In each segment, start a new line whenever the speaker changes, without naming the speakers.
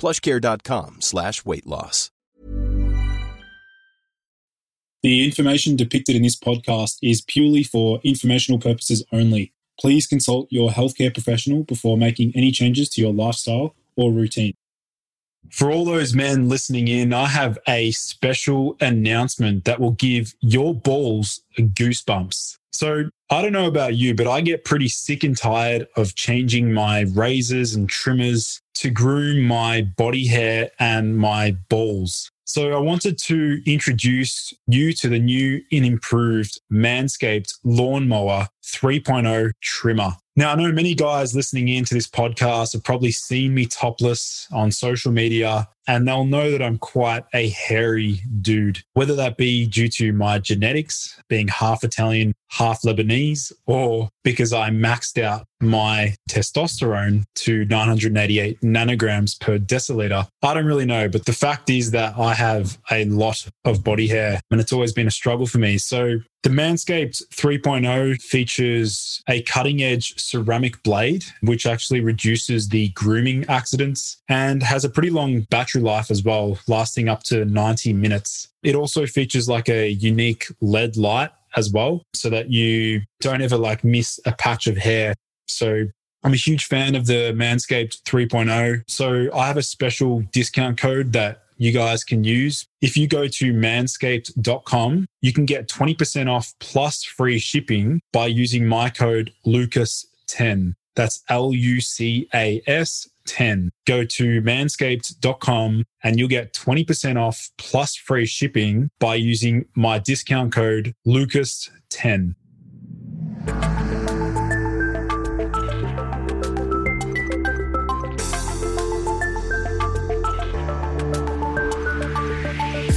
plushcare.com slash weight loss.
The information depicted in this podcast is purely for informational purposes only. Please consult your healthcare professional before making any changes to your lifestyle or routine. For all those men listening in, I have a special announcement that will give your balls goosebumps. So, I don't know about you, but I get pretty sick and tired of changing my razors and trimmers to groom my body hair and my balls. So, I wanted to introduce you to the new and improved Manscaped Lawnmower 3.0 trimmer. Now, I know many guys listening in to this podcast have probably seen me topless on social media, and they'll know that I'm quite a hairy dude, whether that be due to my genetics, being half Italian, half Lebanese, or because I maxed out my testosterone to 988 nanograms per deciliter. I don't really know, but the fact is that I have a lot of body hair, and it's always been a struggle for me. So, the Manscaped 3.0 features a cutting edge ceramic blade, which actually reduces the grooming accidents and has a pretty long battery life as well, lasting up to 90 minutes. It also features like a unique LED light as well, so that you don't ever like miss a patch of hair. So I'm a huge fan of the Manscaped 3.0. So I have a special discount code that you guys can use. If you go to manscaped.com, you can get 20% off plus free shipping by using my code Lucas10. That's L U C A S 10. Go to manscaped.com and you'll get 20% off plus free shipping by using my discount code Lucas10.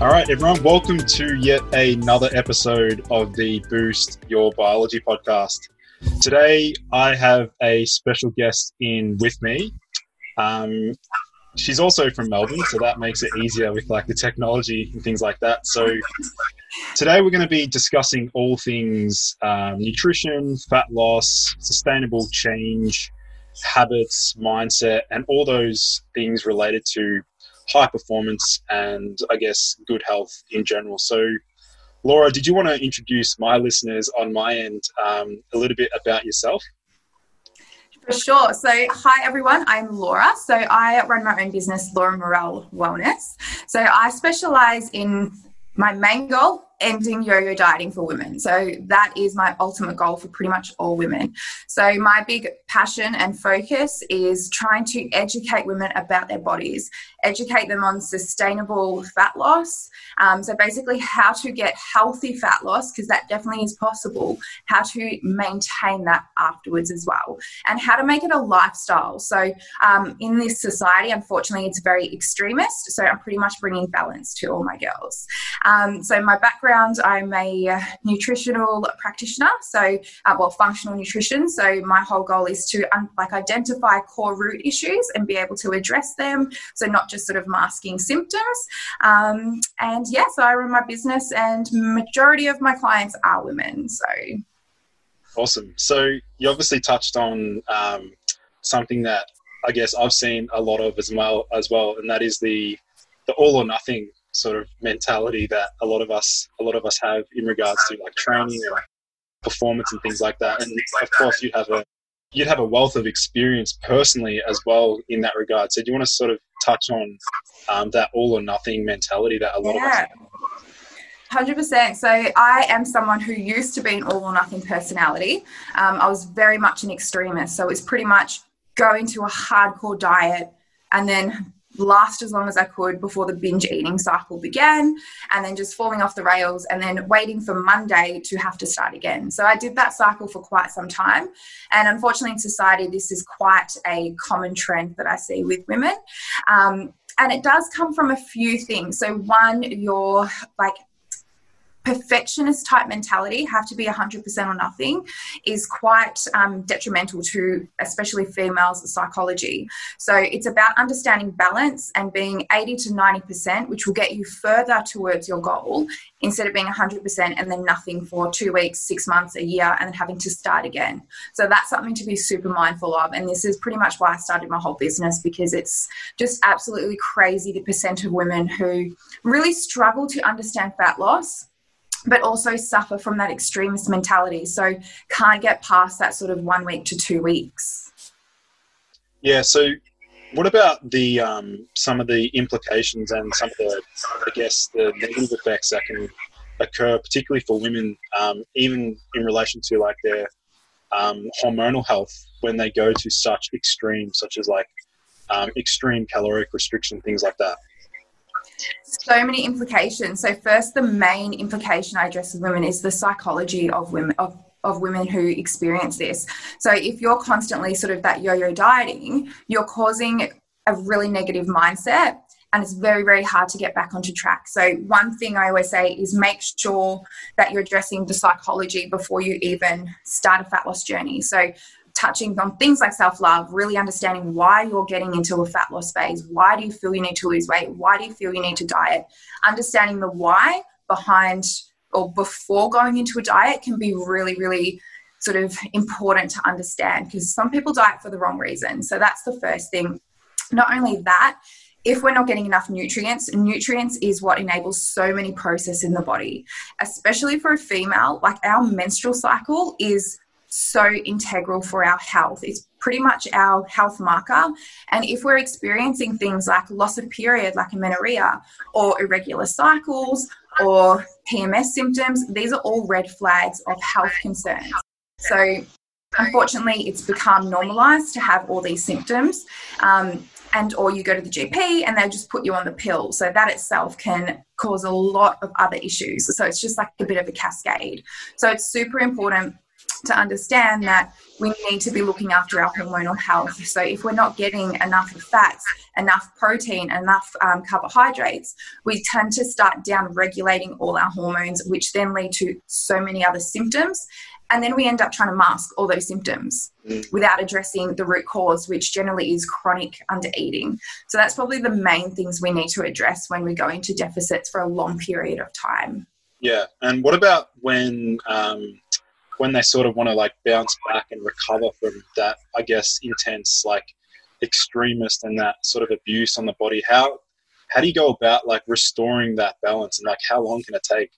All right, everyone, welcome to yet another episode of the Boost Your Biology podcast. Today, I have a special guest in with me. Um, she's also from Melbourne, so that makes it easier with like the technology and things like that. So, today we're going to be discussing all things um, nutrition, fat loss, sustainable change, habits, mindset, and all those things related to high performance and I guess good health in general. So, Laura, did you want to introduce my listeners on my end um, a little bit about yourself?
For sure. So, hi everyone, I'm Laura. So, I run my own business, Laura Morel Wellness. So, I specialize in my main goal ending yo-yo dieting for women so that is my ultimate goal for pretty much all women so my big passion and focus is trying to educate women about their bodies educate them on sustainable fat loss. Um, so, basically, how to get healthy fat loss, because that definitely is possible, how to maintain that afterwards as well, and how to make it a lifestyle. So, um, in this society, unfortunately, it's very extremist. So, I'm pretty much bringing balance to all my girls. Um, so, my background, I'm a nutritional practitioner, so, uh, well, functional nutrition. So, my whole goal is to like identify core root issues and be able to address them. So, not just sort of masking symptoms. Um, and yeah, so I run my business, and majority of my clients are women. So
awesome. So you obviously touched on um, something that I guess I've seen a lot of as well, as well, and that is the the all or nothing sort of mentality that a lot of us a lot of us have in regards to like training or performance and things like that. And of course, you have a you'd have a wealth of experience personally as well in that regard. So do you want to sort of touch on um, that all or nothing mentality that a lot yeah. of us have?
Hundred percent. So I am someone who used to be an all or nothing personality. Um, I was very much an extremist. So it's pretty much going to a hardcore diet and then last as long as I could before the binge eating cycle began, and then just falling off the rails, and then waiting for Monday to have to start again. So I did that cycle for quite some time. And unfortunately, in society, this is quite a common trend that I see with women. Um, and it does come from a few things. So, one, your like perfectionist type mentality, have to be 100% or nothing, is quite um, detrimental to especially females' psychology. So it's about understanding balance and being 80 to 90%, which will get you further towards your goal instead of being 100% and then nothing for two weeks, six months, a year, and then having to start again. So that's something to be super mindful of. And this is pretty much why I started my whole business because it's just absolutely crazy the percent of women who really struggle to understand fat loss but also suffer from that extremist mentality. So can't get past that sort of one week to two weeks.
Yeah. So what about the um, some of the implications and some of the, I guess, the negative effects that can occur, particularly for women, um, even in relation to like their um, hormonal health when they go to such extremes, such as like um, extreme caloric restriction, things like that
so many implications. So first, the main implication I address with women is the psychology of women of of women who experience this. So if you're constantly sort of that yo-yo dieting, you're causing a really negative mindset and it's very very hard to get back onto track so one thing i always say is make sure that you're addressing the psychology before you even start a fat loss journey so touching on things like self love, really understanding why you're getting into a fat loss phase. Why do you feel you need to lose weight? Why do you feel you need to diet? Understanding the why behind or before going into a diet can be really, really sort of important to understand because some people diet for the wrong reason. So that's the first thing. Not only that, if we're not getting enough nutrients, nutrients is what enables so many processes in the body, especially for a female. Like our menstrual cycle is so integral for our health. It's pretty much our health marker. And if we're experiencing things like loss of period, like amenorrhea, or irregular cycles, or PMS symptoms, these are all red flags of health concerns. So, unfortunately, it's become normalized to have all these symptoms. Um, and or you go to the GP and they just put you on the pill. So that itself can cause a lot of other issues. So it's just like a bit of a cascade. So it's super important to understand that we need to be looking after our hormonal health. So, if we're not getting enough fats, enough protein, enough um, carbohydrates, we tend to start down regulating all our hormones, which then lead to so many other symptoms. And then we end up trying to mask all those symptoms mm. without addressing the root cause, which generally is chronic under eating. So, that's probably the main things we need to address when we go into deficits for a long period of time.
Yeah. And what about when, um, when they sort of want to like bounce back and recover from that, I guess, intense like extremist and that sort of abuse on the body, how how do you go about like restoring that balance and like how long can it take?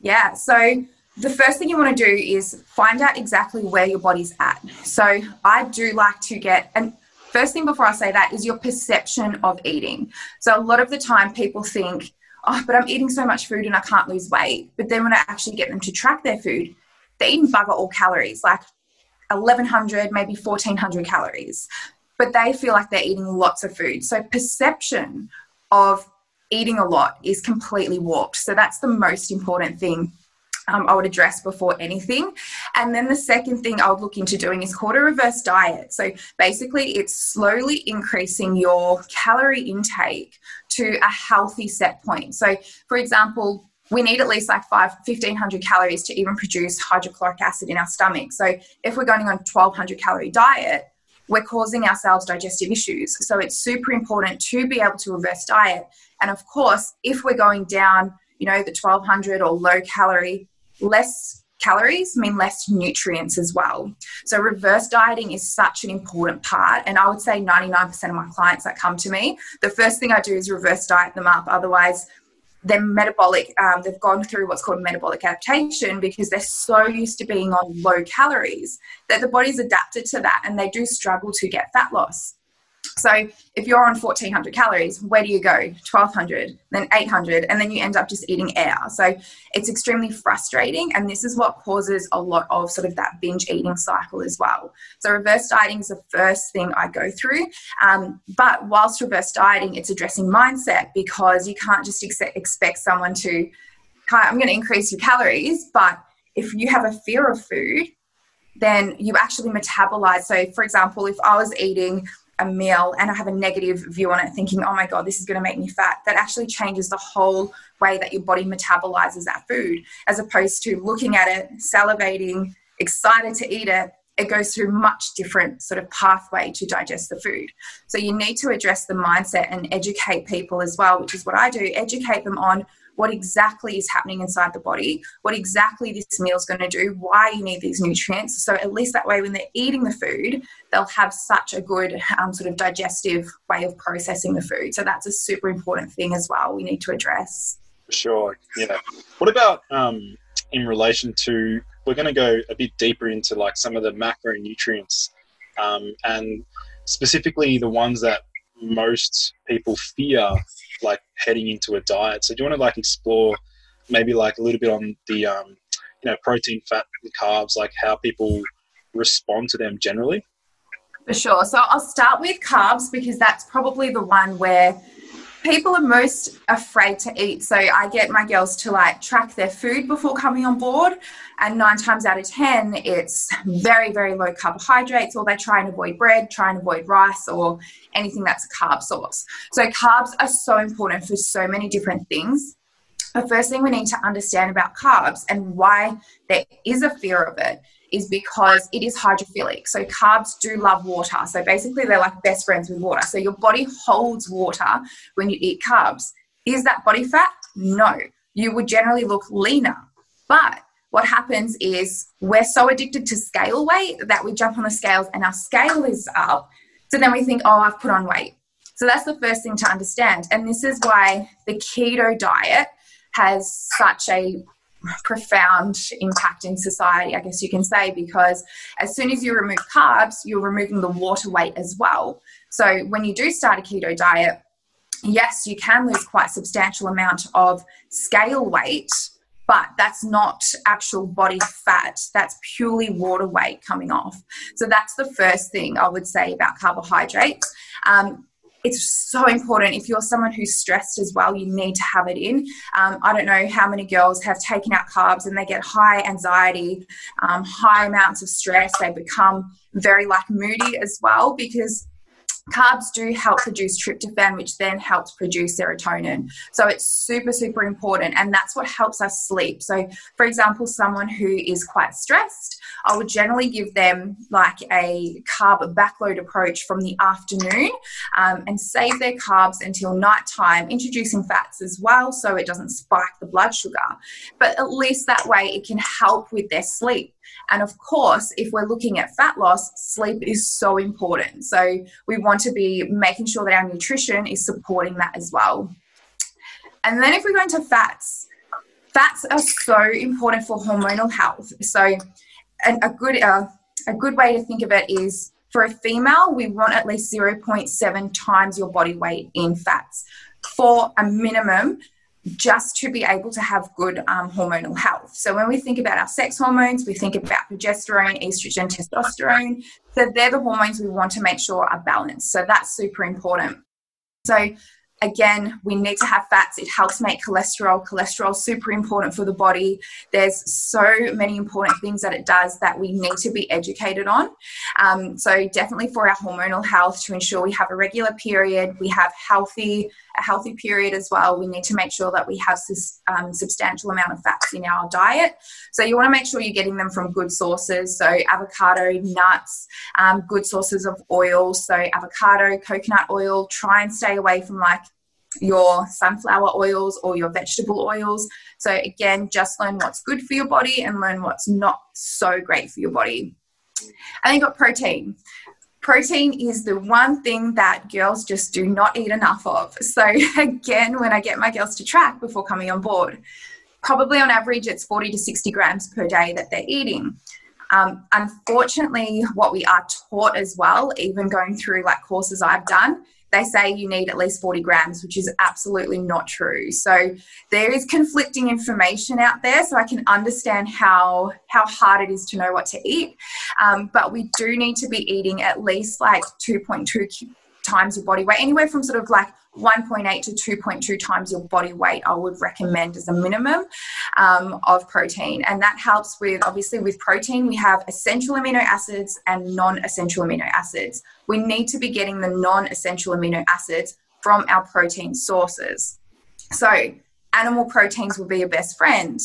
Yeah, so the first thing you want to do is find out exactly where your body's at. So I do like to get and first thing before I say that is your perception of eating. So a lot of the time people think, oh, but I'm eating so much food and I can't lose weight. But then when I actually get them to track their food, they're eating bugger all calories, like 1100, maybe 1400 calories. but they feel like they're eating lots of food. So, perception of eating a lot is completely warped. So, that's the most important thing um, I would address before anything. And then the second thing I would look into doing is called a reverse diet. So basically, it's slowly increasing your calorie intake to a healthy set point. So, for example, we need at least like five, 1500 calories to even produce hydrochloric acid in our stomach. So, if we're going on a 1200 calorie diet, we're causing ourselves digestive issues. So, it's super important to be able to reverse diet. And of course, if we're going down, you know, the 1200 or low calorie, less calories mean less nutrients as well. So, reverse dieting is such an important part. And I would say 99% of my clients that come to me, the first thing I do is reverse diet them up. Otherwise, they're metabolic, um, they've gone through what's called metabolic adaptation because they're so used to being on low calories that the body's adapted to that and they do struggle to get fat loss. So if you're on 1400 calories, where do you go? 1200, then 800, and then you end up just eating air. So it's extremely frustrating. And this is what causes a lot of sort of that binge eating cycle as well. So reverse dieting is the first thing I go through. Um, but whilst reverse dieting, it's addressing mindset because you can't just ex- expect someone to, I'm going to increase your calories, but if you have a fear of food, then you actually metabolize. So, for example, if I was eating a meal and I have a negative view on it, thinking, oh my God, this is going to make me fat, that actually changes the whole way that your body metabolizes that food, as opposed to looking at it, salivating, excited to eat it. It goes through much different sort of pathway to digest the food. So you need to address the mindset and educate people as well, which is what I do. Educate them on what exactly is happening inside the body, what exactly this meal is going to do, why you need these nutrients. So at least that way, when they're eating the food, they'll have such a good um, sort of digestive way of processing the food. So that's a super important thing as well. We need to address.
Sure. Yeah. What about um, in relation to? We're going to go a bit deeper into like some of the macronutrients, um, and specifically the ones that most people fear like heading into a diet. So do you want to like explore maybe like a little bit on the um, you know protein, fat, and carbs, like how people respond to them generally?
For sure. So I'll start with carbs because that's probably the one where people are most afraid to eat. So I get my girls to like track their food before coming on board. And nine times out of 10, it's very, very low carbohydrates, or they try and avoid bread, try and avoid rice, or anything that's a carb source. So carbs are so important for so many different things. The first thing we need to understand about carbs and why there is a fear of it is because it is hydrophilic. So carbs do love water. So basically, they're like best friends with water. So your body holds water when you eat carbs. Is that body fat? No. You would generally look leaner. But what happens is we're so addicted to scale weight that we jump on the scales and our scale is up. So then we think, oh, I've put on weight. So that's the first thing to understand. And this is why the keto diet has such a profound impact in society, I guess you can say, because as soon as you remove carbs, you're removing the water weight as well. So when you do start a keto diet, yes, you can lose quite substantial amount of scale weight, but that's not actual body fat. That's purely water weight coming off. So that's the first thing I would say about carbohydrates. Um, it's so important. If you're someone who's stressed as well, you need to have it in. Um, I don't know how many girls have taken out carbs and they get high anxiety, um, high amounts of stress. They become very like moody as well because carbs do help produce tryptophan, which then helps produce serotonin. So it's super, super important. And that's what helps us sleep. So, for example, someone who is quite stressed, I would generally give them like a carb backload approach from the afternoon um, and save their carbs until nighttime, introducing fats as well so it doesn't spike the blood sugar. But at least that way it can help with their sleep. And of course, if we're looking at fat loss, sleep is so important. So we want to be making sure that our nutrition is supporting that as well. And then if we go into fats, fats are so important for hormonal health. So a, good uh, a good way to think of it is for a female, we want at least 0.7 times your body weight in fats. For a minimum, just to be able to have good um, hormonal health. So when we think about our sex hormones, we think about progesterone, estrogen, testosterone. So they're the hormones we want to make sure are balanced. So that's super important. So again, we need to have fats. It helps make cholesterol. Cholesterol super important for the body. There's so many important things that it does that we need to be educated on. Um, so definitely for our hormonal health, to ensure we have a regular period, we have healthy a healthy period as well. We need to make sure that we have um, substantial amount of fats in our diet. So you want to make sure you're getting them from good sources. So avocado, nuts, um, good sources of oil. So avocado, coconut oil. Try and stay away from like your sunflower oils or your vegetable oils. So, again, just learn what's good for your body and learn what's not so great for your body. And then you've got protein. Protein is the one thing that girls just do not eat enough of. So, again, when I get my girls to track before coming on board, probably on average it's 40 to 60 grams per day that they're eating. Um, unfortunately, what we are taught as well, even going through like courses I've done, they say you need at least 40 grams, which is absolutely not true. So there is conflicting information out there. So I can understand how how hard it is to know what to eat. Um, but we do need to be eating at least like 2.2 times your body weight, anywhere from sort of like 1.8 to 2.2 times your body weight, I would recommend as a minimum um, of protein. And that helps with, obviously, with protein, we have essential amino acids and non essential amino acids. We need to be getting the non essential amino acids from our protein sources. So, animal proteins will be your best friend.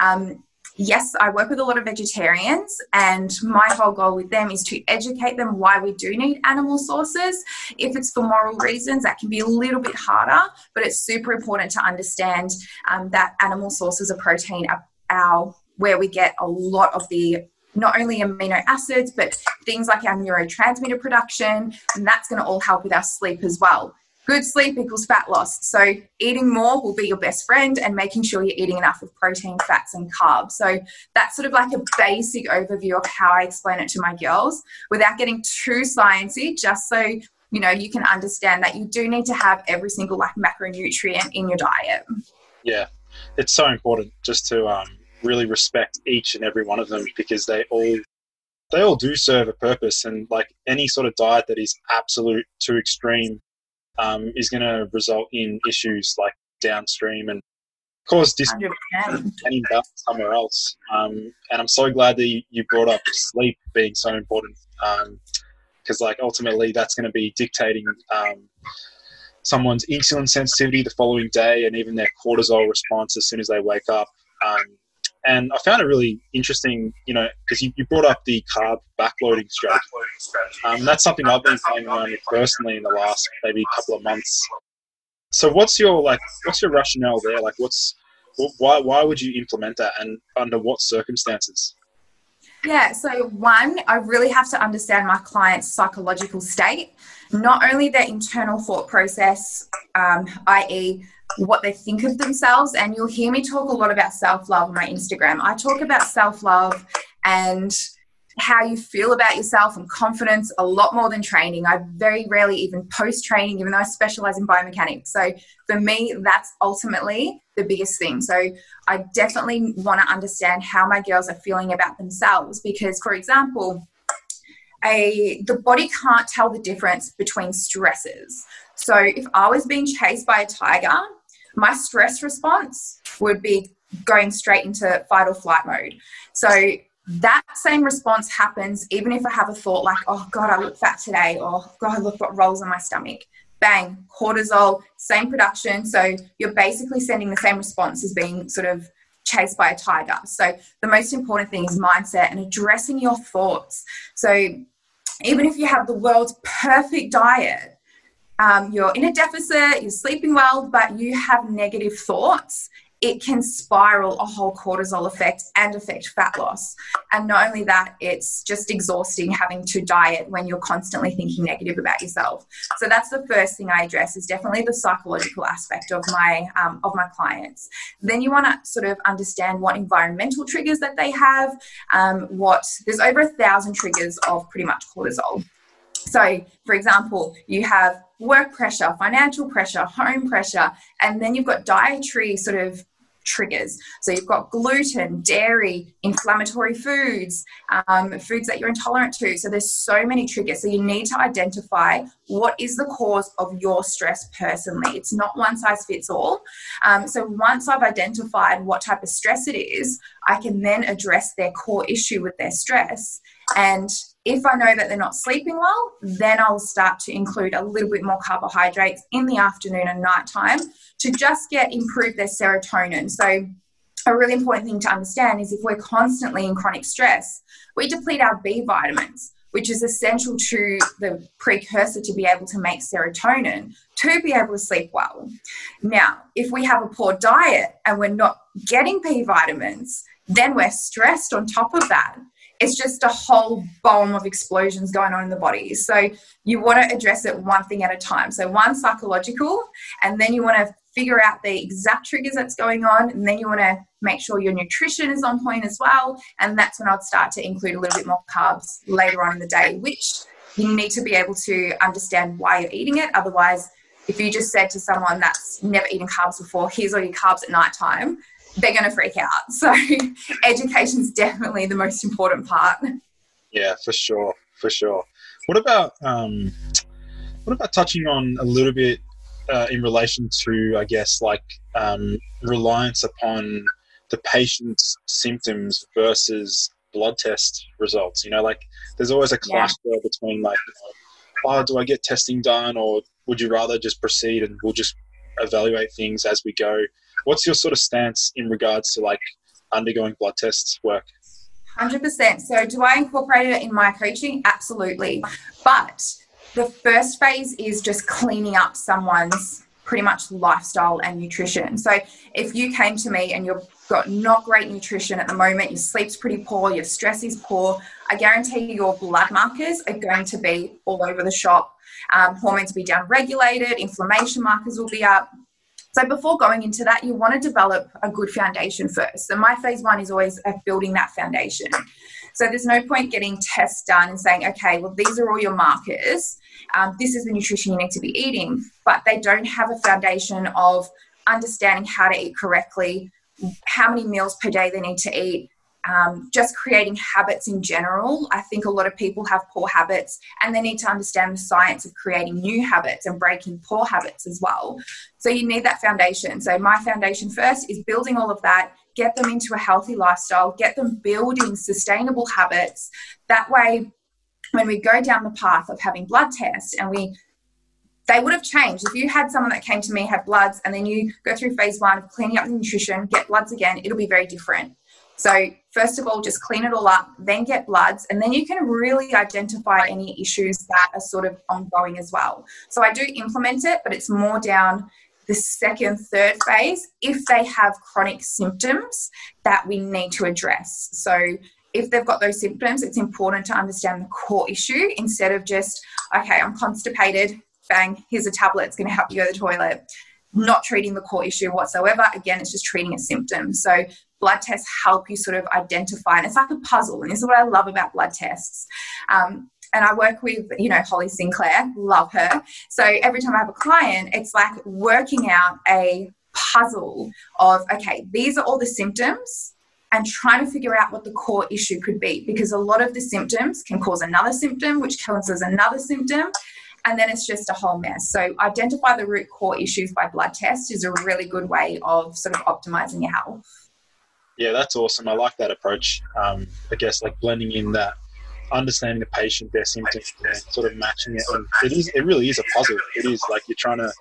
Um, yes, I work with a lot of vegetarians, and my whole goal with them is to educate them why we do need animal sources. If it's for moral reasons, that can be a little bit harder, but it's super important to understand um, that animal sources of protein are our where we get a lot of the not only amino acids, but things like our neurotransmitter production, and that's going to all help with our sleep as well. Good sleep equals fat loss. So, eating more will be your best friend and making sure you're eating enough of protein, fats, and carbs. So, that's sort of like a basic overview of how I explain it to my girls without getting too sciencey, just so you know you can understand that you do need to have every single like macronutrient in your diet.
Yeah, it's so important just to um, really respect each and every one of them because they all they all do serve a purpose and like any sort of diet that is absolute too extreme um, is going to result in issues like downstream and cause discomfort and imbalance somewhere else. Um, and I'm so glad that you, you, brought up sleep being so important because, um, like, ultimately that's going to be dictating um, someone's insulin sensitivity the following day and even their cortisol response as soon as they wake up. Um, and I found it really interesting, you know, because you, you, brought up the carb backloading strategy. Um, that's something I've been playing around with personally in the last maybe couple of months. So, what's your like? What's your rationale there? Like, what's why why would you implement that, and under what circumstances?
Yeah, so one, I really have to understand my client's psychological state, not only their internal thought process, um, i.e., what they think of themselves. And you'll hear me talk a lot about self love on my Instagram. I talk about self love and how you feel about yourself and confidence a lot more than training. I very rarely even post training, even though I specialize in biomechanics. So for me, that's ultimately the biggest thing. So I definitely want to understand how my girls are feeling about themselves because, for example, a the body can't tell the difference between stresses. So if I was being chased by a tiger, my stress response would be going straight into fight or flight mode. So that same response happens even if I have a thought like, oh God, I look fat today, or God, look what rolls on my stomach. Bang, cortisol, same production. So you're basically sending the same response as being sort of chased by a tiger. So the most important thing is mindset and addressing your thoughts. So even if you have the world's perfect diet, um, you're in a deficit, you're sleeping well, but you have negative thoughts, it can spiral a whole cortisol effect and affect fat loss. And not only that, it's just exhausting having to diet when you're constantly thinking negative about yourself. So that's the first thing I address is definitely the psychological aspect of my um, of my clients. Then you want to sort of understand what environmental triggers that they have. Um, what there's over a thousand triggers of pretty much cortisol. So, for example, you have work pressure, financial pressure, home pressure, and then you've got dietary sort of triggers. So you've got gluten, dairy, inflammatory foods, um, foods that you're intolerant to. So there's so many triggers. So you need to identify what is the cause of your stress personally. It's not one size fits all. Um, so once I've identified what type of stress it is, I can then address their core issue with their stress and if I know that they're not sleeping well, then I'll start to include a little bit more carbohydrates in the afternoon and nighttime to just get improve their serotonin. So a really important thing to understand is if we're constantly in chronic stress, we deplete our B vitamins, which is essential to the precursor to be able to make serotonin to be able to sleep well. Now, if we have a poor diet and we're not getting B vitamins, then we're stressed on top of that it's just a whole bomb of explosions going on in the body. So you want to address it one thing at a time. So one psychological, and then you want to figure out the exact triggers that's going on, and then you want to make sure your nutrition is on point as well. And that's when I'd start to include a little bit more carbs later on in the day, which you need to be able to understand why you're eating it. Otherwise, if you just said to someone that's never eaten carbs before, here's all your carbs at night time, they're going to freak out. So education is definitely the most important part.
Yeah, for sure, for sure. What about um, what about touching on a little bit uh, in relation to, I guess, like um, reliance upon the patient's symptoms versus blood test results? You know, like there's always a clash yeah. there between like, oh, do I get testing done, or would you rather just proceed and we'll just evaluate things as we go? What's your sort of stance in regards to like undergoing blood tests work?
100%. So, do I incorporate it in my coaching? Absolutely. But the first phase is just cleaning up someone's pretty much lifestyle and nutrition. So, if you came to me and you've got not great nutrition at the moment, your sleep's pretty poor, your stress is poor, I guarantee your blood markers are going to be all over the shop. Um, hormones will be down regulated, inflammation markers will be up, so before going into that, you want to develop a good foundation first. So my phase one is always building that foundation. So there's no point getting tests done and saying, okay, well, these are all your markers. Um, this is the nutrition you need to be eating. But they don't have a foundation of understanding how to eat correctly, how many meals per day they need to eat, um, just creating habits in general. I think a lot of people have poor habits and they need to understand the science of creating new habits and breaking poor habits as well. So you need that foundation. So my foundation first is building all of that, get them into a healthy lifestyle, get them building sustainable habits. That way, when we go down the path of having blood tests and we they would have changed. If you had someone that came to me, had bloods, and then you go through phase one of cleaning up the nutrition, get bloods again, it'll be very different. So, first of all, just clean it all up, then get bloods, and then you can really identify any issues that are sort of ongoing as well. So, I do implement it, but it's more down the second, third phase if they have chronic symptoms that we need to address. So, if they've got those symptoms, it's important to understand the core issue instead of just, okay, I'm constipated, bang, here's a tablet, it's going to help you go to the toilet. Not treating the core issue whatsoever. Again, it's just treating a symptom. So, blood tests help you sort of identify, and it's like a puzzle. And this is what I love about blood tests. Um, and I work with, you know, Holly Sinclair, love her. So every time I have a client, it's like working out a puzzle of, okay, these are all the symptoms and trying to figure out what the core issue could be because a lot of the symptoms can cause another symptom, which causes another symptom. And then it's just a whole mess. So, identify the root core issues by blood test is a really good way of sort of optimizing your health.
Yeah, that's awesome. I like that approach. Um, I guess like blending in that understanding the patient, their symptoms, and sort of matching it. And it is, it really is a puzzle. It is like you're trying to,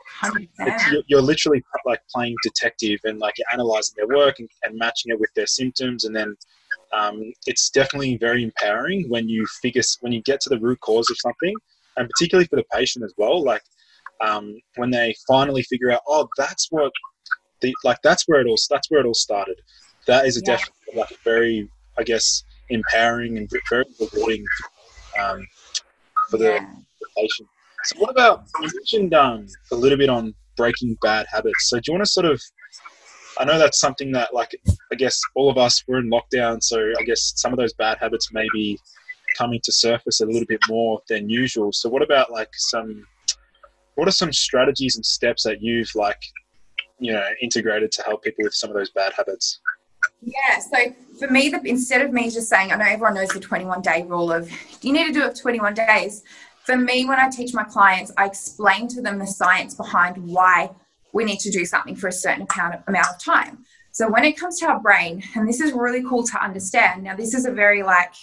you're, you're, literally like playing detective and like you're analyzing their work and, and matching it with their symptoms. And then um, it's definitely very empowering when you figure, when you get to the root cause of something, and particularly for the patient as well. Like um, when they finally figure out, oh, that's what the, like that's where it all, that's where it all started. That is a yeah. definitely like a very, I guess, empowering and very rewarding um, for the, yeah. the, patient. So, what about you mentioned um, a little bit on breaking bad habits? So, do you want to sort of I know that's something that, like, I guess all of us were in lockdown, so I guess some of those bad habits may be coming to surface a little bit more than usual. So, what about like some? What are some strategies and steps that you've like, you know, integrated to help people with some of those bad habits?
Yeah, so for me, the, instead of me just saying, I know everyone knows the 21 day rule of you need to do it 21 days. For me, when I teach my clients, I explain to them the science behind why we need to do something for a certain amount of time. So when it comes to our brain, and this is really cool to understand. Now, this is a very like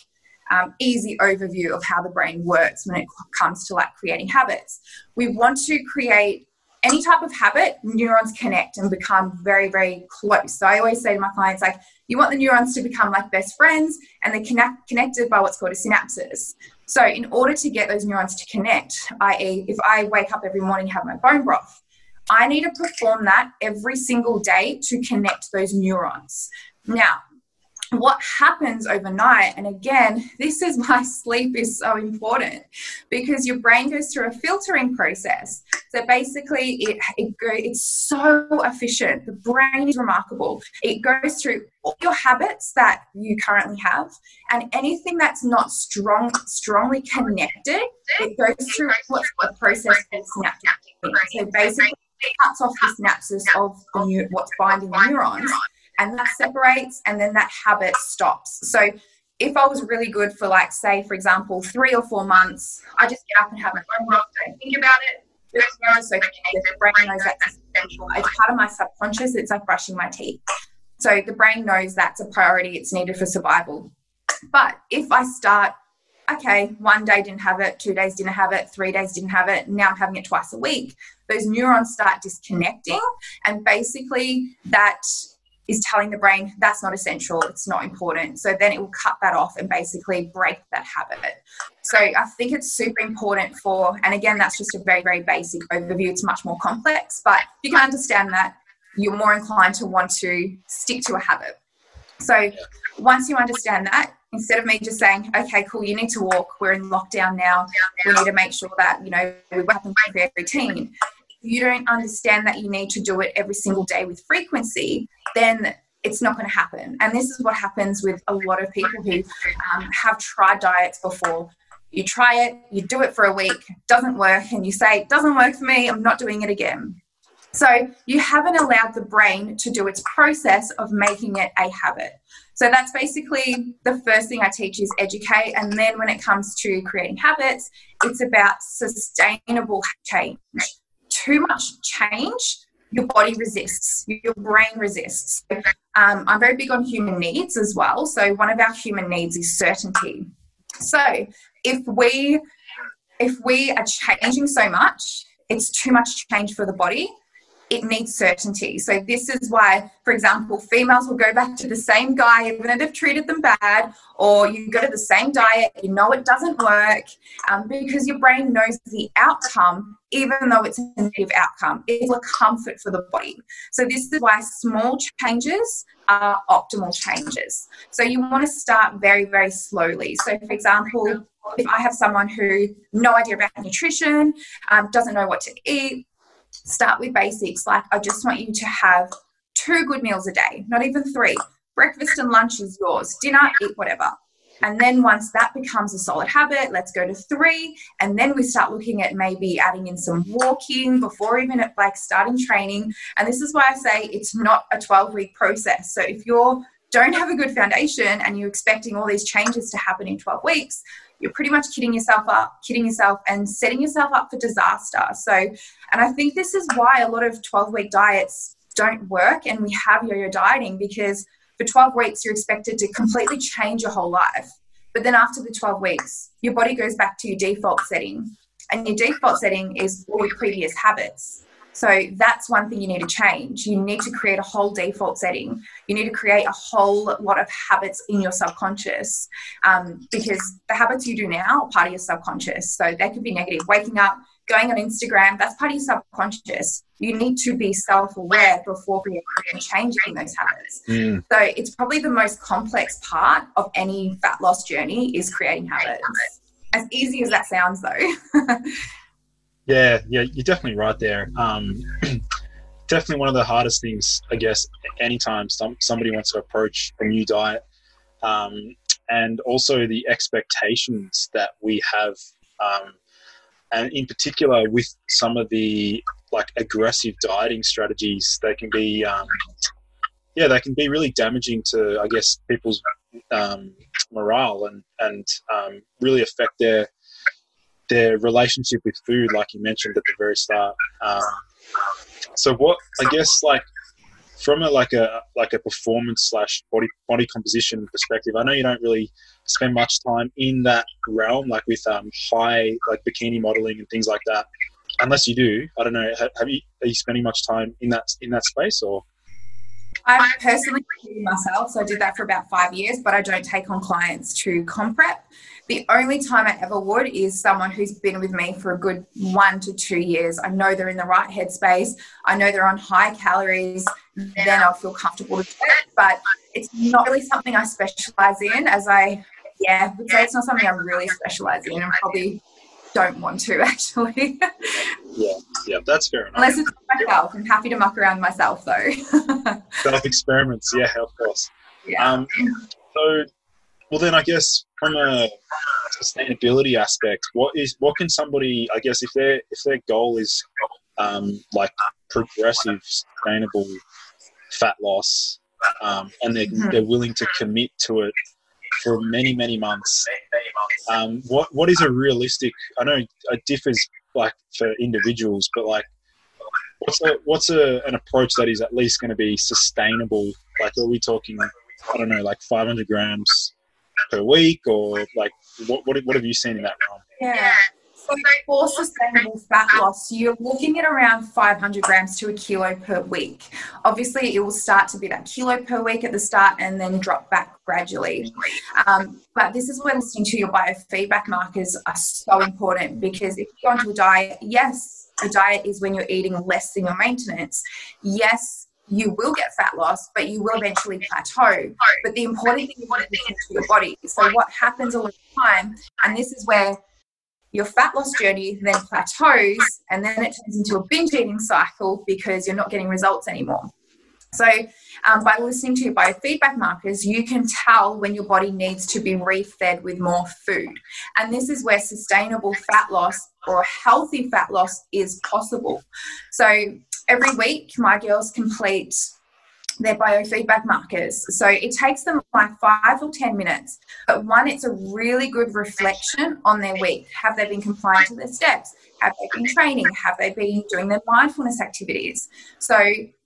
um, easy overview of how the brain works when it comes to like creating habits. We want to create any type of habit, neurons connect and become very, very close. So I always say to my clients, like, you want the neurons to become like best friends and they're connect, connected by what's called a synapses. So in order to get those neurons to connect, i.e., if I wake up every morning and have my bone broth, I need to perform that every single day to connect those neurons. Now, what happens overnight. And again this is why sleep is so important because your brain goes through a filtering process. So basically it, it it's so efficient. The brain is remarkable. It goes through all your habits that you currently have and anything that's not strong strongly connected it goes through what's the process called synaptic so basically it cuts off the synapses of the new, what's binding the neurons and that separates and then that habit stops. So if I was really good for like say for example three or four months, I just get up and have my bone broth, don't think about it. There's no the brain knows that's essential. It's part of my subconscious. It's like brushing my teeth. So the brain knows that's a priority. It's needed for survival. But if I start, okay, one day didn't have it, two days didn't have it, three days didn't have it, now I'm having it twice a week, those neurons start disconnecting. And basically, that is telling the brain that's not essential, it's not important. So then it will cut that off and basically break that habit. So I think it's super important for, and again, that's just a very, very basic overview. It's much more complex, but if you can understand that you're more inclined to want to stick to a habit. So once you understand that, instead of me just saying, okay, cool, you need to walk, we're in lockdown now, we need to make sure that, you know, we have to create a routine you don't understand that you need to do it every single day with frequency, then it's not going to happen. And this is what happens with a lot of people who um, have tried diets before. You try it, you do it for a week, doesn't work, and you say, it doesn't work for me, I'm not doing it again. So you haven't allowed the brain to do its process of making it a habit. So that's basically the first thing I teach is educate. And then when it comes to creating habits, it's about sustainable change too much change, your body resists, your brain resists. Um, I'm very big on human needs as well. So one of our human needs is certainty. So if we if we are changing so much, it's too much change for the body it needs certainty. So this is why, for example, females will go back to the same guy even though they've treated them bad, or you go to the same diet, you know it doesn't work, um, because your brain knows the outcome, even though it's a negative outcome. It's a comfort for the body. So this is why small changes are optimal changes. So you want to start very, very slowly. So for example, if I have someone who no idea about nutrition, um, doesn't know what to eat, start with basics. Like, I just want you to have two good meals a day, not even three. Breakfast and lunch is yours. Dinner, eat whatever. And then once that becomes a solid habit, let's go to three. And then we start looking at maybe adding in some walking before even at like starting training. And this is why I say it's not a 12 week process. So if you don't have a good foundation and you're expecting all these changes to happen in 12 weeks, you're pretty much kidding yourself up, kidding yourself, and setting yourself up for disaster. So, and I think this is why a lot of 12 week diets don't work and we have yo yo dieting because for 12 weeks you're expected to completely change your whole life. But then after the 12 weeks, your body goes back to your default setting. And your default setting is all your previous habits. So that's one thing you need to change. You need to create a whole default setting. You need to create a whole lot of habits in your subconscious um, because the habits you do now are part of your subconscious. So they could be negative. Waking up, going on Instagram, that's part of your subconscious. You need to be self aware before changing those habits. Mm. So it's probably the most complex part of any fat loss journey is creating habits. As easy as that sounds, though.
Yeah, yeah, you're definitely right there. Um, definitely one of the hardest things, I guess, anytime some, somebody wants to approach a new diet. Um, and also the expectations that we have, um, and in particular with some of the like aggressive dieting strategies, they can be, um, yeah, they can be really damaging to, I guess, people's um, morale and and um, really affect their their relationship with food, like you mentioned at the very start. Um, so, what I guess, like from a like a like a performance slash body body composition perspective, I know you don't really spend much time in that realm, like with um, high like bikini modeling and things like that. Unless you do, I don't know. Have you are you spending much time in that in that space or?
I personally myself, so I did that for about five years, but I don't take on clients to comp prep. The only time I ever would is someone who's been with me for a good one to two years. I know they're in the right headspace. I know they're on high calories. Then I'll feel comfortable to do it. But it's not really something I specialize in, as I, yeah, would say it's not something I really specialize in I'm probably don't want to actually.
yeah, yeah, that's fair enough.
Unless it's myself. I'm happy to muck around myself though.
Self experiments, yeah, of course. Yeah. Um, so, well, then I guess from a sustainability aspect, what is what can somebody, I guess, if their if their goal is um, like progressive, sustainable fat loss, um, and they're mm-hmm. they're willing to commit to it for many many months, um, what what is a realistic? I know it differs like for individuals, but like what's a what's a, an approach that is at least going to be sustainable? Like, are we talking? I don't know, like 500 grams per week, or like what, what, what have you seen in that realm?
Yeah. For sustainable fat loss, you're looking at around 500 grams to a kilo per week. Obviously, it will start to be that kilo per week at the start and then drop back gradually. Um, but this is where listening to your biofeedback markers are so important because if you go onto a diet, yes, a diet is when you're eating less than your maintenance. Yes, you will get fat loss, but you will eventually plateau. But the important thing is to your body. So what happens a lot of time, and this is where your fat loss journey then plateaus and then it turns into a binge eating cycle because you're not getting results anymore. So, um, by listening to biofeedback markers, you can tell when your body needs to be refed with more food. And this is where sustainable fat loss or healthy fat loss is possible. So, every week, my girls complete their biofeedback markers. So it takes them like five or 10 minutes. But one, it's a really good reflection on their week. Have they been compliant to their steps? Have they been training? Have they been doing their mindfulness activities? So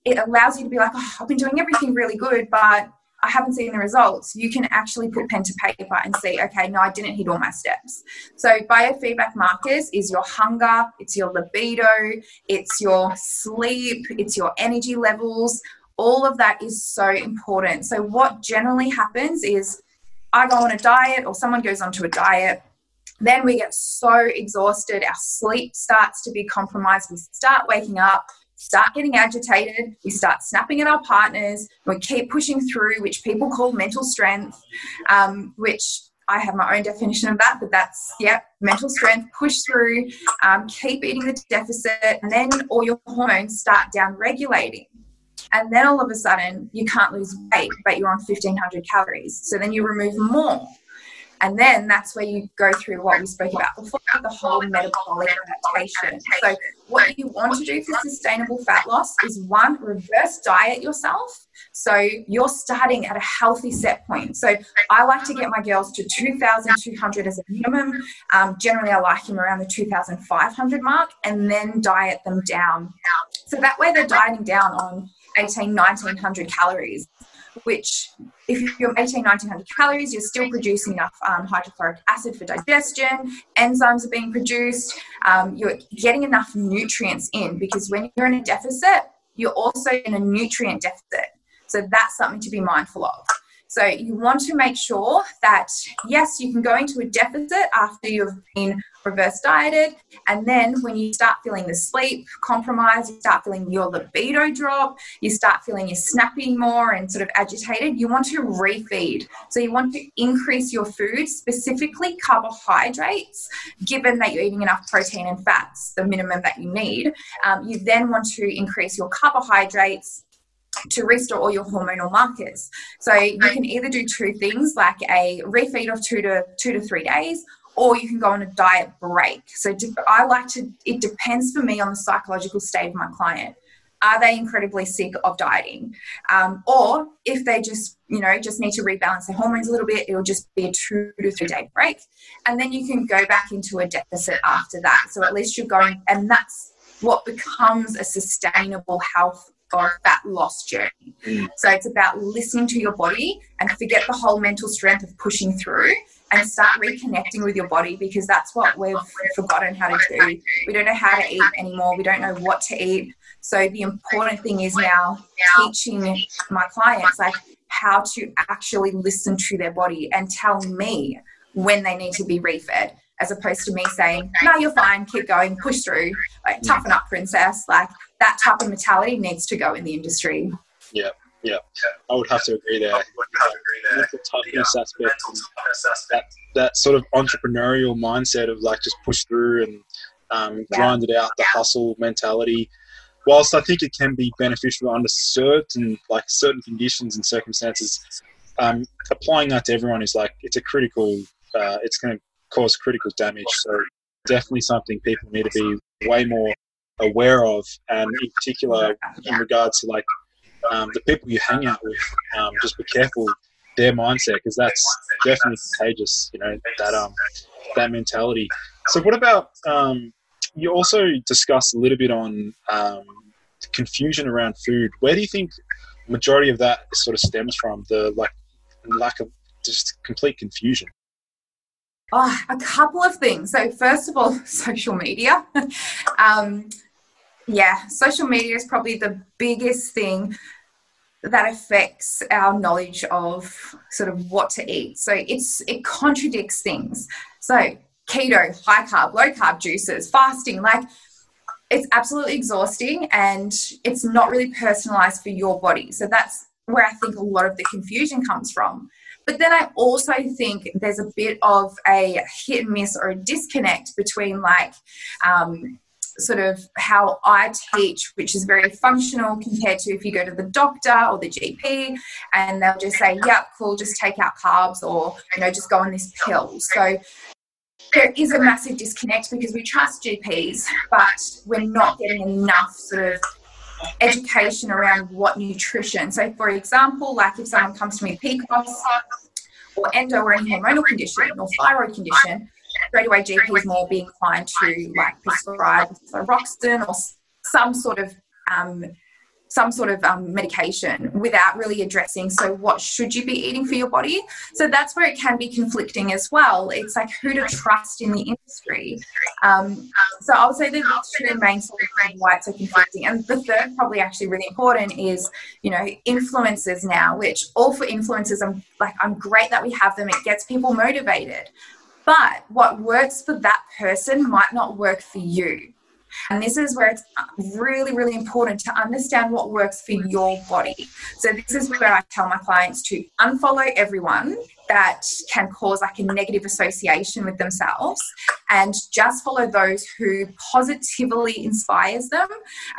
it allows you to be like, oh, I've been doing everything really good, but I haven't seen the results, you can actually put pen to paper and see, okay, no, I didn't hit all my steps. So, biofeedback markers is your hunger, it's your libido, it's your sleep, it's your energy levels. All of that is so important. So, what generally happens is I go on a diet or someone goes onto a diet. Then we get so exhausted, our sleep starts to be compromised. We start waking up start getting agitated, we start snapping at our partners, we keep pushing through, which people call mental strength, um, which I have my own definition of that, but that's, yep, mental strength, push through, um, keep eating the deficit, and then all your hormones start down regulating. And then all of a sudden, you can't lose weight, but you're on 1500 calories. So then you remove more. And then that's where you go through what we spoke about before, the whole metabolic adaptation. So, what you want to do for sustainable fat loss is one, reverse diet yourself. So, you're starting at a healthy set point. So, I like to get my girls to 2,200 as a minimum. Um, generally, I like them around the 2,500 mark and then diet them down. So, that way they're dieting down on 18, 1900 calories which if you're 18, 1900 calories, you're still producing enough um, hydrochloric acid for digestion, enzymes are being produced, um, you're getting enough nutrients in because when you're in a deficit, you're also in a nutrient deficit. So that's something to be mindful of. So you want to make sure that, yes, you can go into a deficit after you've been reverse dieted. And then when you start feeling the sleep compromise, you start feeling your libido drop, you start feeling you're snapping more and sort of agitated, you want to refeed. So you want to increase your food, specifically carbohydrates, given that you're eating enough protein and fats, the minimum that you need. Um, you then want to increase your carbohydrates to restore all your hormonal markers. So you can either do two things like a refeed of two to two to three days, or you can go on a diet break. So I like to, it depends for me on the psychological state of my client. Are they incredibly sick of dieting? Um, or if they just, you know, just need to rebalance their hormones a little bit, it'll just be a two to three day break. And then you can go back into a deficit after that. So at least you're going, and that's what becomes a sustainable health or fat loss journey. Mm. So it's about listening to your body and forget the whole mental strength of pushing through and start reconnecting with your body because that's what we've forgotten how to do. We don't know how to eat anymore. We don't know what to eat. So the important thing is now teaching my clients like how to actually listen to their body and tell me when they need to be refed as opposed to me saying, no, you're fine, keep going, push through, like toughen up, princess. Like that type of mentality needs to go in the industry.
Yeah, yeah, I would have to agree there. The toughness aspect, that, that sort of entrepreneurial mindset of like just push through and um, grind it out, the hustle mentality. Whilst I think it can be beneficial under certain like certain conditions and circumstances, um, applying that to everyone is like it's a critical. Uh, it's going to cause critical damage. So definitely something people need to be way more aware of, and in particular in regards to like um, the people you hang out with. Um, just be careful their mindset because that's definitely contagious. You know that um that mentality. So what about um, you also discussed a little bit on um, confusion around food. Where do you think majority of that sort of stems from? The like lack of just complete confusion.
Oh, a couple of things. So, first of all, social media. um, yeah, social media is probably the biggest thing that affects our knowledge of sort of what to eat. So it's it contradicts things. So keto, high carb, low carb juices, fasting, like it's absolutely exhausting and it's not really personalized for your body. So that's where I think a lot of the confusion comes from. But then I also think there's a bit of a hit and miss or a disconnect between like um, sort of how I teach, which is very functional compared to if you go to the doctor or the GP and they'll just say, yep, cool, just take out carbs or, you know, just go on this pill. So there is a massive disconnect because we trust GPs, but we're not getting enough sort of education around what nutrition. So, for example, like if someone comes to me with PCOS or endo or any hormonal condition or thyroid condition, straight away GP is more be inclined to like prescribe Roxton or some sort of um, some sort of um, medication without really addressing so what should you be eating for your body? So that's where it can be conflicting as well. It's like who to trust in the industry? Um, so i would say the two main of why it's so conflicting and the third probably actually really important is you know influencers now which all for influencers i'm like i'm great that we have them. It gets people motivated but what works for that person might not work for you. And this is where it's really, really important to understand what works for your body. So, this is where I tell my clients to unfollow everyone that can cause like a negative association with themselves and just follow those who positively inspires them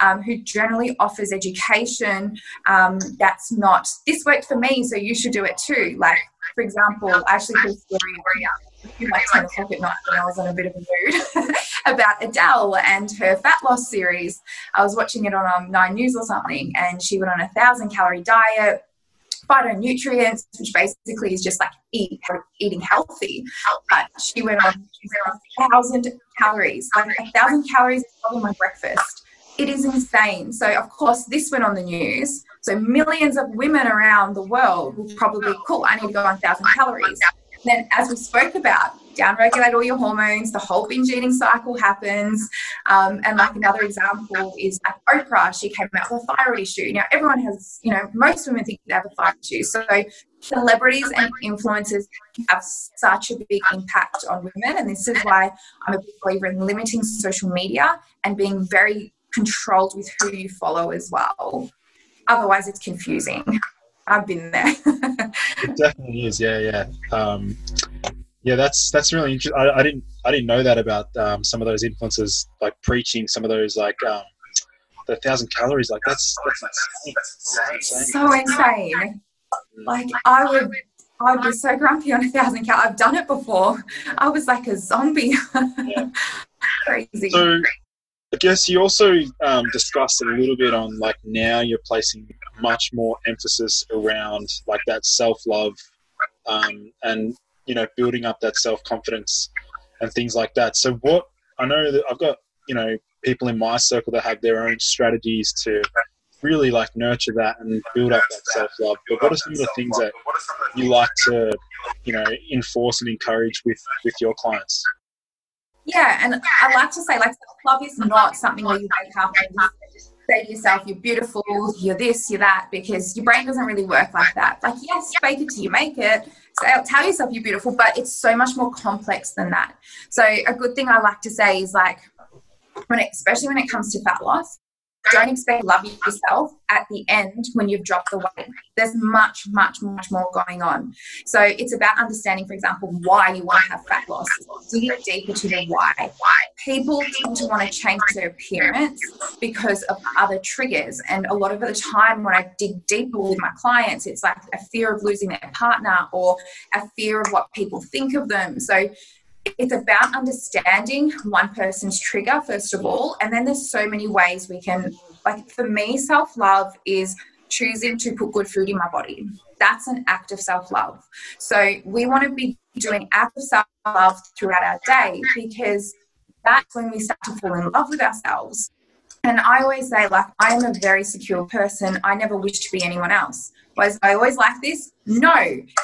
um, who generally offers education um, that's not this worked for me so you should do it too. Like for example i actually a like 10 o'clock at night when I was in a bit of a mood about Adele and her fat loss series. I was watching it on um, Nine News or something, and she went on a thousand calorie diet, phytonutrients, which basically is just like eat, eating healthy. But she went on a thousand calories, like a thousand calories probably my breakfast. It is insane. So, of course, this went on the news. So, millions of women around the world will probably, cool, I need to go on 1,000 calories then, as we spoke about, downregulate all your hormones, the whole binge eating cycle happens. Um, and like another example is like Oprah, she came out with a thyroid issue. Now, everyone has, you know, most women think they have a thyroid issue. So, celebrities and influencers have such a big impact on women. And this is why I'm a big believer in limiting social media and being very controlled with who you follow as well. Otherwise, it's confusing. I've been there.
it definitely is. Yeah, yeah. Um, yeah, that's that's really interesting. I, I, didn't I didn't know that about um, some of those influencers like preaching some of those like um, the thousand calories, like that's that's insane.
That's insane. So insane. Like I would I be so grumpy on a thousand calories. I've done it before. I was like a zombie. Crazy.
So I guess you also um, discussed a little bit on like now you're placing much more emphasis around like that self love um, and you know building up that self confidence and things like that. So what I know that I've got you know people in my circle that have their own strategies to really like nurture that and build up that self love. But what are some of the things that you like to you know enforce and encourage with with your clients?
Yeah, and I like to say like self love is not something where you wake up and say to yourself, you're beautiful, you're this, you're that, because your brain doesn't really work like that. Like, yes, fake it till you make it. So uh, tell yourself you're beautiful, but it's so much more complex than that. So a good thing I like to say is like, when it, especially when it comes to fat loss, don't expect love yourself at the end when you've dropped the weight. There's much, much, much more going on. So it's about understanding, for example, why you want to have fat loss. Dig deeper to the why. People tend to want to change their appearance because of other triggers. And a lot of the time when I dig deeper with my clients, it's like a fear of losing their partner or a fear of what people think of them. So it's about understanding one person's trigger first of all and then there's so many ways we can like for me self-love is choosing to put good food in my body that's an act of self-love so we want to be doing acts of self-love throughout our day because that's when we start to fall in love with ourselves and i always say like i am a very secure person i never wish to be anyone else was I always like this? No.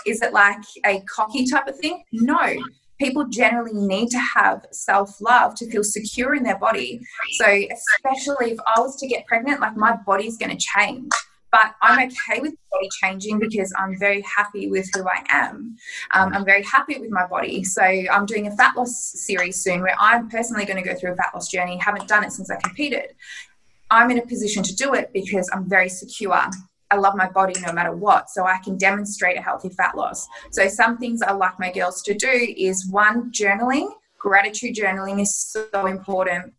Is it like a cocky type of thing? No people generally need to have self love to feel secure in their body. So, especially if I was to get pregnant, like my body's going to change. But I'm okay with body changing because I'm very happy with who I am. Um, I'm very happy with my body. So I'm doing a fat loss series soon where I'm personally going to go through a fat loss journey. Haven't done it since I competed. I'm in a position to do it because I'm very secure I love my body no matter what. So I can demonstrate a healthy fat loss. So some things I like my girls to do is one, journaling. Gratitude journaling is so important.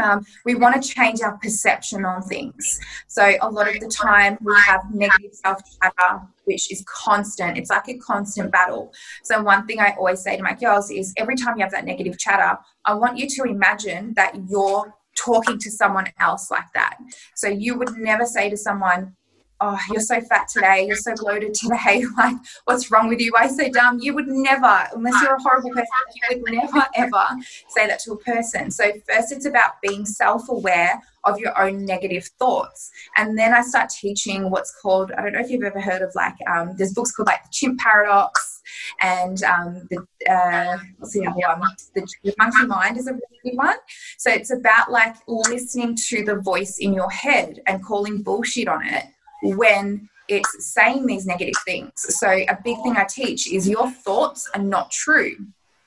Um, we want to change our perception on things. So a lot of the time we have negative self chatter, which is constant. It's like a constant battle. So one thing I always say to my girls is every time you have that negative chatter, I want you to imagine that you're talking to someone else like that. So you would never say to someone, oh, you're so fat today, you're so bloated today, like, what's wrong with you? Why so dumb? You would never, unless you're a horrible person, you would never, ever say that to a person. So, first, it's about being self aware of your own negative thoughts. And then I start teaching what's called, I don't know if you've ever heard of like, um, there's books called like the chimp paradox and um, the, uh, what's the other one? The, the monkey mind is a really good one. So it's about like listening to the voice in your head and calling bullshit on it when it's saying these negative things. So, a big thing I teach is your thoughts are not true.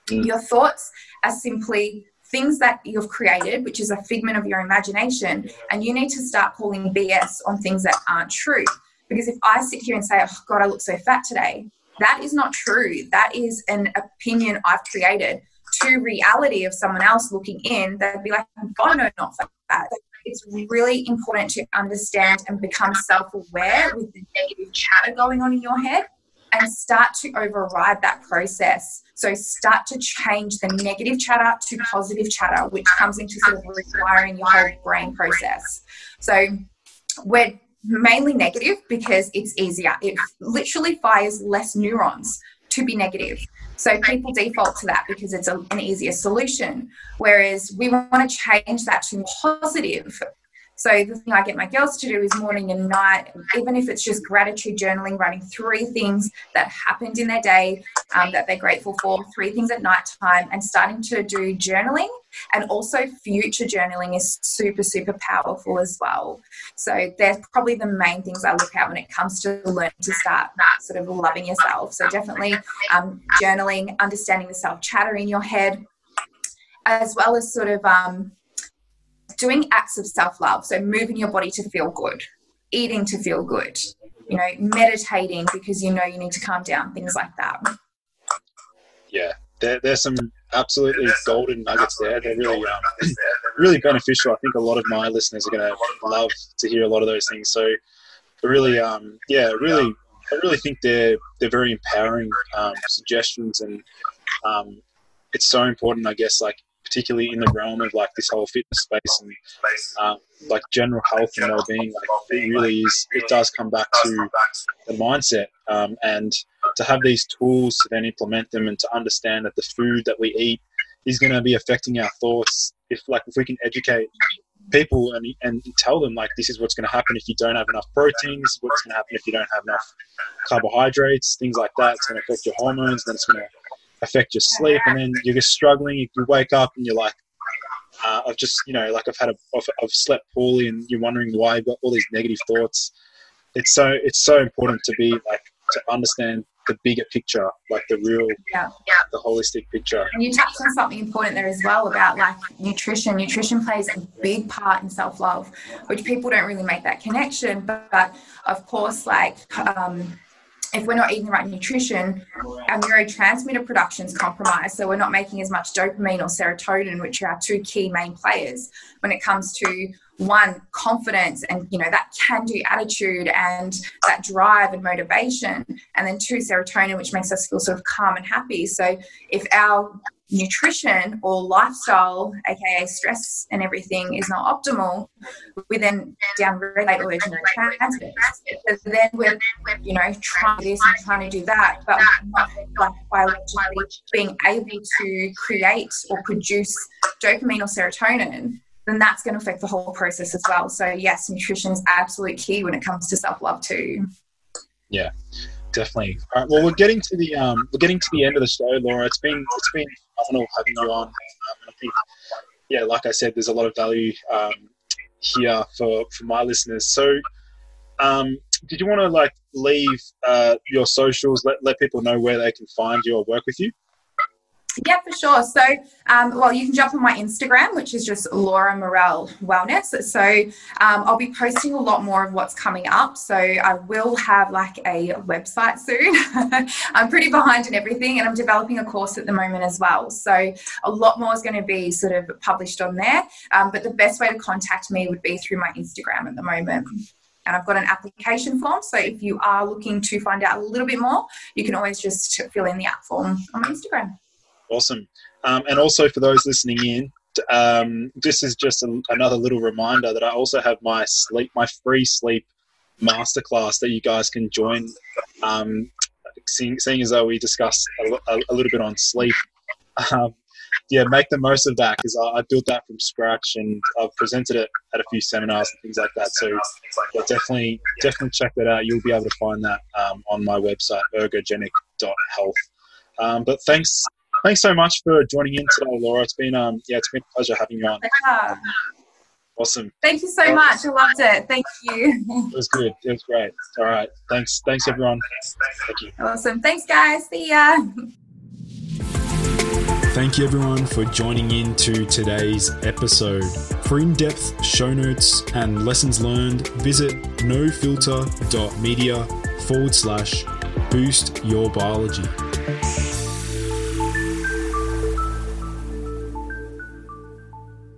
Mm. Your thoughts are simply things that you've created, which is a figment of your imagination, and you need to start calling BS on things that aren't true. Because if I sit here and say, oh God, I look so fat today, that is not true. That is an opinion I've created to reality of someone else looking in. They'd be like, God, no, not fat it's really important to understand and become self aware with the negative chatter going on in your head and start to override that process. So start to change the negative chatter to positive chatter, which comes into sort of rewiring your whole brain process. So we're mainly negative because it's easier. It literally fires less neurons to be negative. So people default to that because it's a, an easier solution. Whereas we want to change that to positive. So the thing I get my girls to do is morning and night, even if it's just gratitude journaling, writing three things that happened in their day um, that they're grateful for, three things at night time, and starting to do journaling. And also future journaling is super, super powerful as well. So they're probably the main things I look at when it comes to learning to start sort of loving yourself. So definitely um, journaling, understanding the self chatter in your head, as well as sort of um, doing acts of self love, so moving your body to feel good, eating to feel good, you know, meditating because you know you need to calm down, things like that.
Yeah, there, there's some absolutely golden nuggets there. They're really, um, really beneficial. I think a lot of my listeners are going to love to hear a lot of those things. So, really, um, yeah, really, I really think they're they're very empowering um, suggestions, and um, it's so important, I guess, like particularly in the realm of like this whole fitness space and um, like general health and well-being. Like it really is. It does come back to the mindset um, and to have these tools to then implement them and to understand that the food that we eat is going to be affecting our thoughts. If like if we can educate people and, and tell them like this is what's going to happen if you don't have enough proteins, what's going to happen if you don't have enough carbohydrates, things like that. It's going to affect your hormones. Then it's going to affect your sleep, and then you're just struggling. You wake up and you're like, uh, I've just you know like I've had a I've, I've slept poorly, and you're wondering why you've got all these negative thoughts. It's so it's so important to be like to understand the bigger picture, like the real, yeah. the holistic picture.
And you touched on something important there as well about like nutrition. Nutrition plays a big part in self love, which people don't really make that connection. But, but of course, like um, if we're not eating the right nutrition, our neurotransmitter production is compromised. So we're not making as much dopamine or serotonin, which are our two key main players when it comes to one confidence and you know that can do attitude and that drive and motivation and then two serotonin which makes us feel sort of calm and happy so if our nutrition or lifestyle, aka stress and everything, is not optimal, we then downregulate all those neurotransmitters. So then we're, you know, trying this and trying to do that, but not like biologically being able to create or produce dopamine or serotonin. Then that's going to affect the whole process as well. So yes, nutrition is absolute key when it comes to self love too.
Yeah, definitely. All right. Well, we're getting to the um, we're getting to the end of the show, Laura. It's been it's been phenomenal having you on. Um, I think, yeah, like I said, there's a lot of value um, here for for my listeners. So, um, did you want to like leave uh, your socials? Let let people know where they can find you or work with you.
Yeah, for sure. So, um, well, you can jump on my Instagram, which is just Laura Morel Wellness. So, um, I'll be posting a lot more of what's coming up. So, I will have like a website soon. I'm pretty behind in everything, and I'm developing a course at the moment as well. So, a lot more is going to be sort of published on there. Um, but the best way to contact me would be through my Instagram at the moment and I've got an application form. So if you are looking to find out a little bit more, you can always just fill in the app form on my Instagram.
Awesome. Um, and also for those listening in, um, this is just a, another little reminder that I also have my sleep, my free sleep masterclass that you guys can join. Um, seeing, seeing, as though we discussed a, a, a little bit on sleep, um, yeah, make the most of that because I, I, built that from scratch and I've presented it at a few seminars and things like that. So yeah, definitely, definitely check that out. You'll be able to find that um, on my website, ergogenic.health. Um, but thanks thanks so much for joining in today, Laura. It's been um yeah, it's been a pleasure having you on. Yeah. Awesome.
Thank you so much. I loved it. Thank you.
It was good. It was great. All right. Thanks. Thanks everyone. Thank you.
Awesome. Thanks guys. See ya.
Thank you everyone for joining in to today's episode. For in-depth show notes and lessons learned, visit nofilter.media forward slash boost your biology.